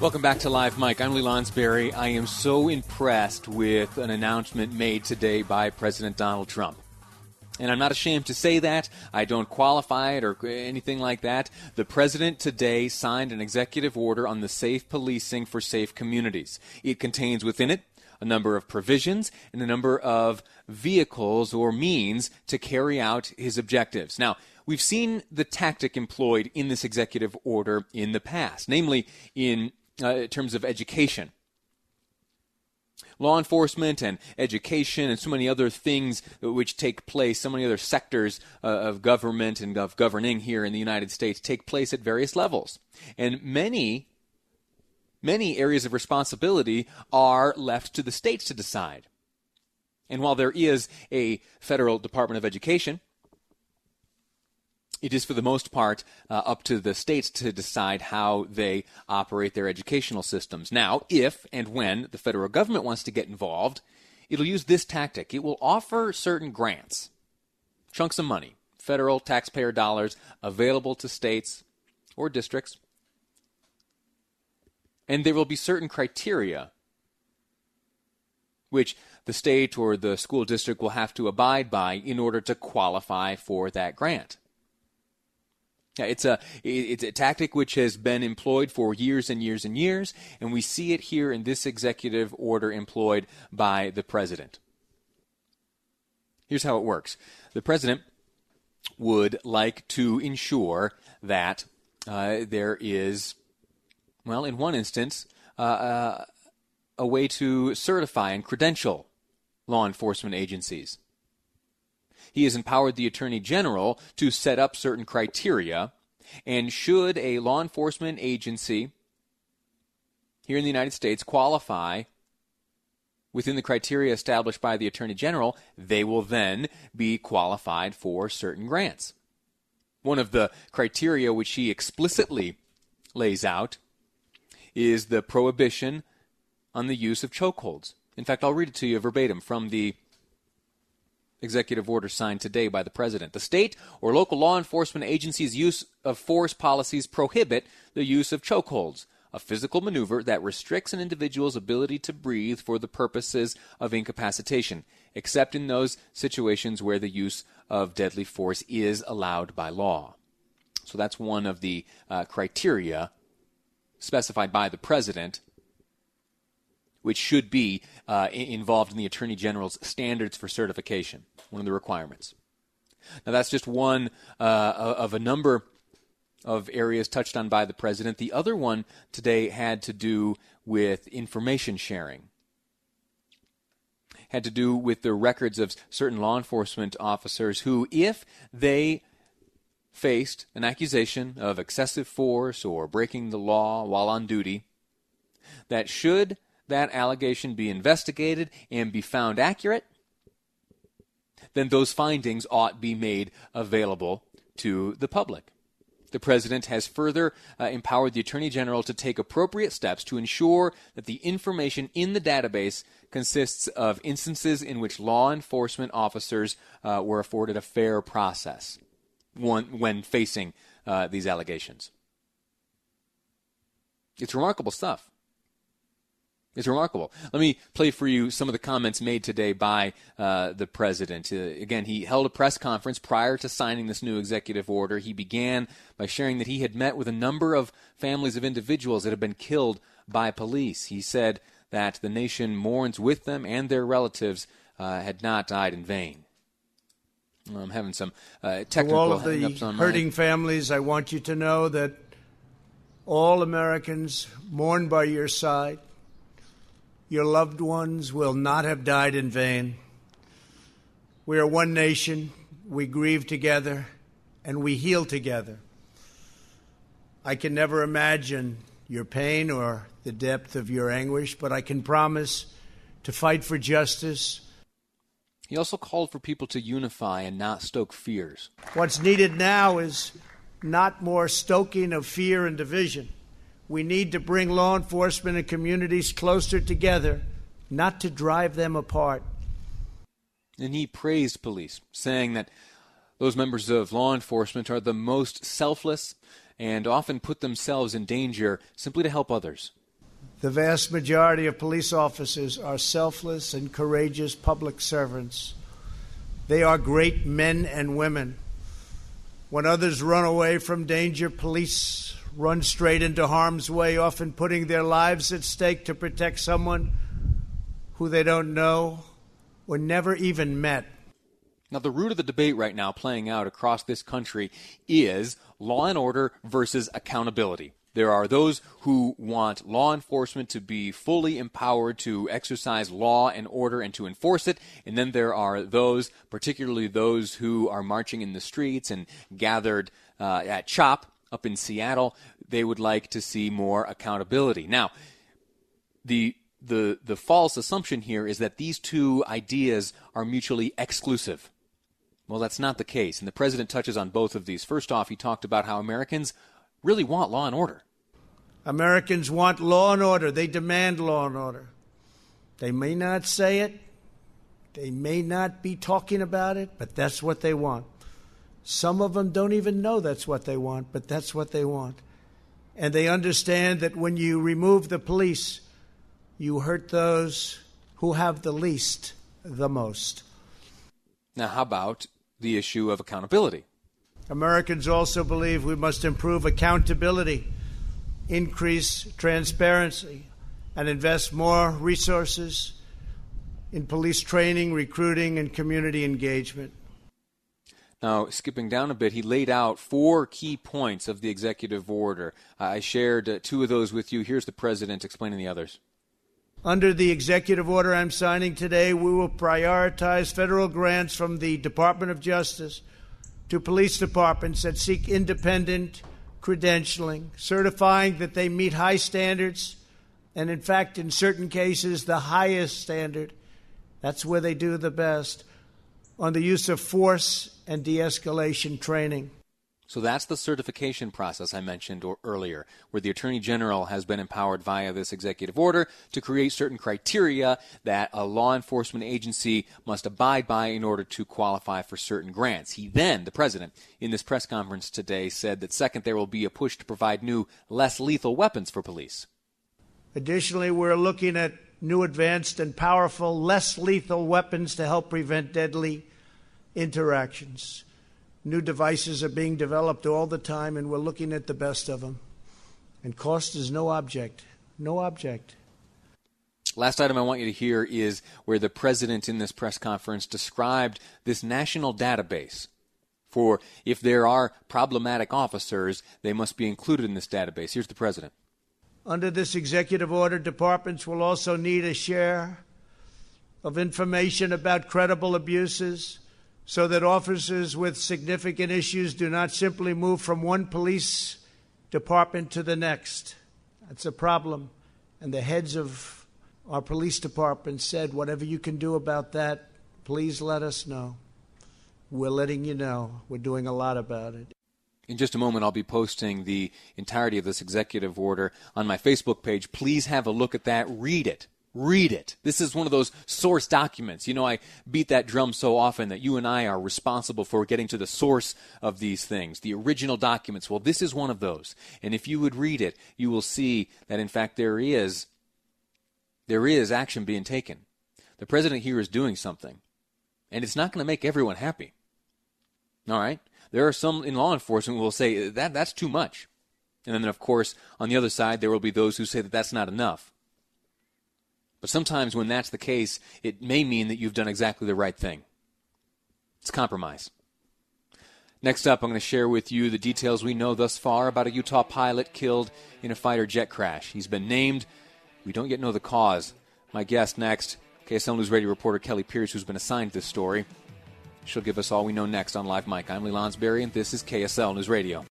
Welcome back to Live Mic. I'm Lee Lonsberry. I am so impressed with an announcement made today by President Donald Trump. And I'm not ashamed to say that. I don't qualify it or anything like that. The president today signed an executive order on the safe policing for safe communities. It contains within it a number of provisions and a number of vehicles or means to carry out his objectives. Now, we've seen the tactic employed in this executive order in the past, namely in uh, terms of education law enforcement and education and so many other things which take place, so many other sectors uh, of government and of governing here in the United States take place at various levels. And many, many areas of responsibility are left to the states to decide. And while there is a federal Department of Education, it is for the most part uh, up to the states to decide how they operate their educational systems. Now, if and when the federal government wants to get involved, it'll use this tactic. It will offer certain grants, chunks of money, federal taxpayer dollars available to states or districts. And there will be certain criteria which the state or the school district will have to abide by in order to qualify for that grant. It's a it's a tactic which has been employed for years and years and years, and we see it here in this executive order employed by the president. Here's how it works: the president would like to ensure that uh, there is, well, in one instance, uh, uh, a way to certify and credential law enforcement agencies. He has empowered the Attorney General to set up certain criteria. And should a law enforcement agency here in the United States qualify within the criteria established by the Attorney General, they will then be qualified for certain grants. One of the criteria which he explicitly lays out is the prohibition on the use of chokeholds. In fact, I'll read it to you verbatim from the executive order signed today by the president. The state or local law enforcement agency's use of force policies prohibit the use of chokeholds, a physical maneuver that restricts an individual's ability to breathe for the purposes of incapacitation, except in those situations where the use of deadly force is allowed by law. So that's one of the uh, criteria specified by the president which should be uh, involved in the Attorney General's standards for certification, one of the requirements. Now, that's just one uh, of a number of areas touched on by the President. The other one today had to do with information sharing, had to do with the records of certain law enforcement officers who, if they faced an accusation of excessive force or breaking the law while on duty, that should that allegation be investigated and be found accurate, then those findings ought be made available to the public. The President has further uh, empowered the Attorney General to take appropriate steps to ensure that the information in the database consists of instances in which law enforcement officers uh, were afforded a fair process when, facing uh, these allegations. It's remarkable stuff. It's remarkable. Let me play for you some of the comments made today by uh, the president. Uh, again, he held a press conference prior to signing this new executive order. He began by sharing that he had met with a number of families of individuals that have been killed by police. He said that the nation mourns with them and their relatives uh, had not died in vain. I'm having some uh, technical to all of the hurting my... families. I want you to know that all Americans mourn by your side your loved ones will not have died in vain. We are one nation. We grieve together and we heal together. I can never imagine your pain or the depth of your anguish, but I can promise to fight for justice. He also called for people to unify and not stoke fears. What's needed now is not more stoking of fear and division. We need to bring law enforcement and communities closer together, not to drive them apart. And he praised police, saying that those members of law enforcement are the most selfless and often put themselves in danger simply to help others. The vast majority of police officers are selfless and courageous public servants. They are great men and women. When others run away from danger, police run straight into harm's way, often putting their lives at stake to protect someone who they don't know or never even met. Now, the root of the debate right now playing out across this country is law and order versus accountability. There are those who want law enforcement to be fully empowered to exercise law and order and to enforce it. And then there are those, particularly those who are marching in the streets and gathered uh, at CHOP up in Seattle. They would like to see more accountability. Now, the the the false assumption here is that these two ideas are mutually exclusive. Well, that's not the case, and the president touches on both of these. First off, he talked about how Americans really want law and order. Americans want law and order. They demand law and order. They may not say it, they may not be talking about it, but that's what they want. Some of them don't even know that's what they want, but that's what they want. And they understand that when you remove the police, you hurt those who have the least the most. Now, how about the issue of accountability? Americans also believe we must improve accountability, increase transparency, and invest more resources in police training, recruiting, and community engagement. Now, skipping down a bit, he laid out four key points of the executive order. I shared uh, two of those with you. Here's the president explaining the others. Under the executive order I'm signing today, we will prioritize federal grants from the Department of Justice to police departments that seek independent credentialing, certifying that they meet high standards, and in fact, in certain cases, the highest standard. That's where they do the best on the use of force and de escalation training. So that's the certification process I mentioned earlier, where the Attorney General has been empowered via this executive order to create certain criteria that a law enforcement agency must abide by in order to qualify for certain grants. He then, the President, in this press conference today, said that second, there will be a push to provide new, less lethal weapons for police. Additionally, we're looking at new advanced and powerful, less lethal weapons to help prevent deadly interactions. New devices are being developed all the time, and we're looking at the best of them. And cost is no object. No object. Last item I want you to hear is where the president in this press conference described this national database for if there are problematic officers, they must be included in this database. Here's the president. Under this executive order, departments will also need a share of information about credible abuses so that officers with significant issues do not simply move from one police department to the next. That's a problem. And the heads of our police department said, whatever you can do about that, please let us know. We're letting you know. We're doing a lot about it. In just a moment, I'll be posting the entirety of this executive order on my Facebook page. Please have a look at that. Read it. Read it. This is one of those source documents. You know, I beat that drum so often that you and I are responsible for getting to the source of these things, the original documents. Well, this is one of those. And if you would read it, you will see that in fact there is there is action being taken. The president here is doing something. And it's not going to make everyone happy. All right? There are some in law enforcement who will say that that's too much. And then of course, on the other side there will be those who say that that's not enough. But sometimes when that's the case, it may mean that you've done exactly the right thing. It's compromise. Next up, I'm going to share with you the details we know thus far about a Utah pilot killed in a fighter jet crash. He's been named. We don't yet know the cause. My guest next, KSL News Radio reporter Kelly Pierce, who's been assigned this story. She'll give us all we know next on Live Mic. I'm Lee Lonsberry, and this is KSL News Radio.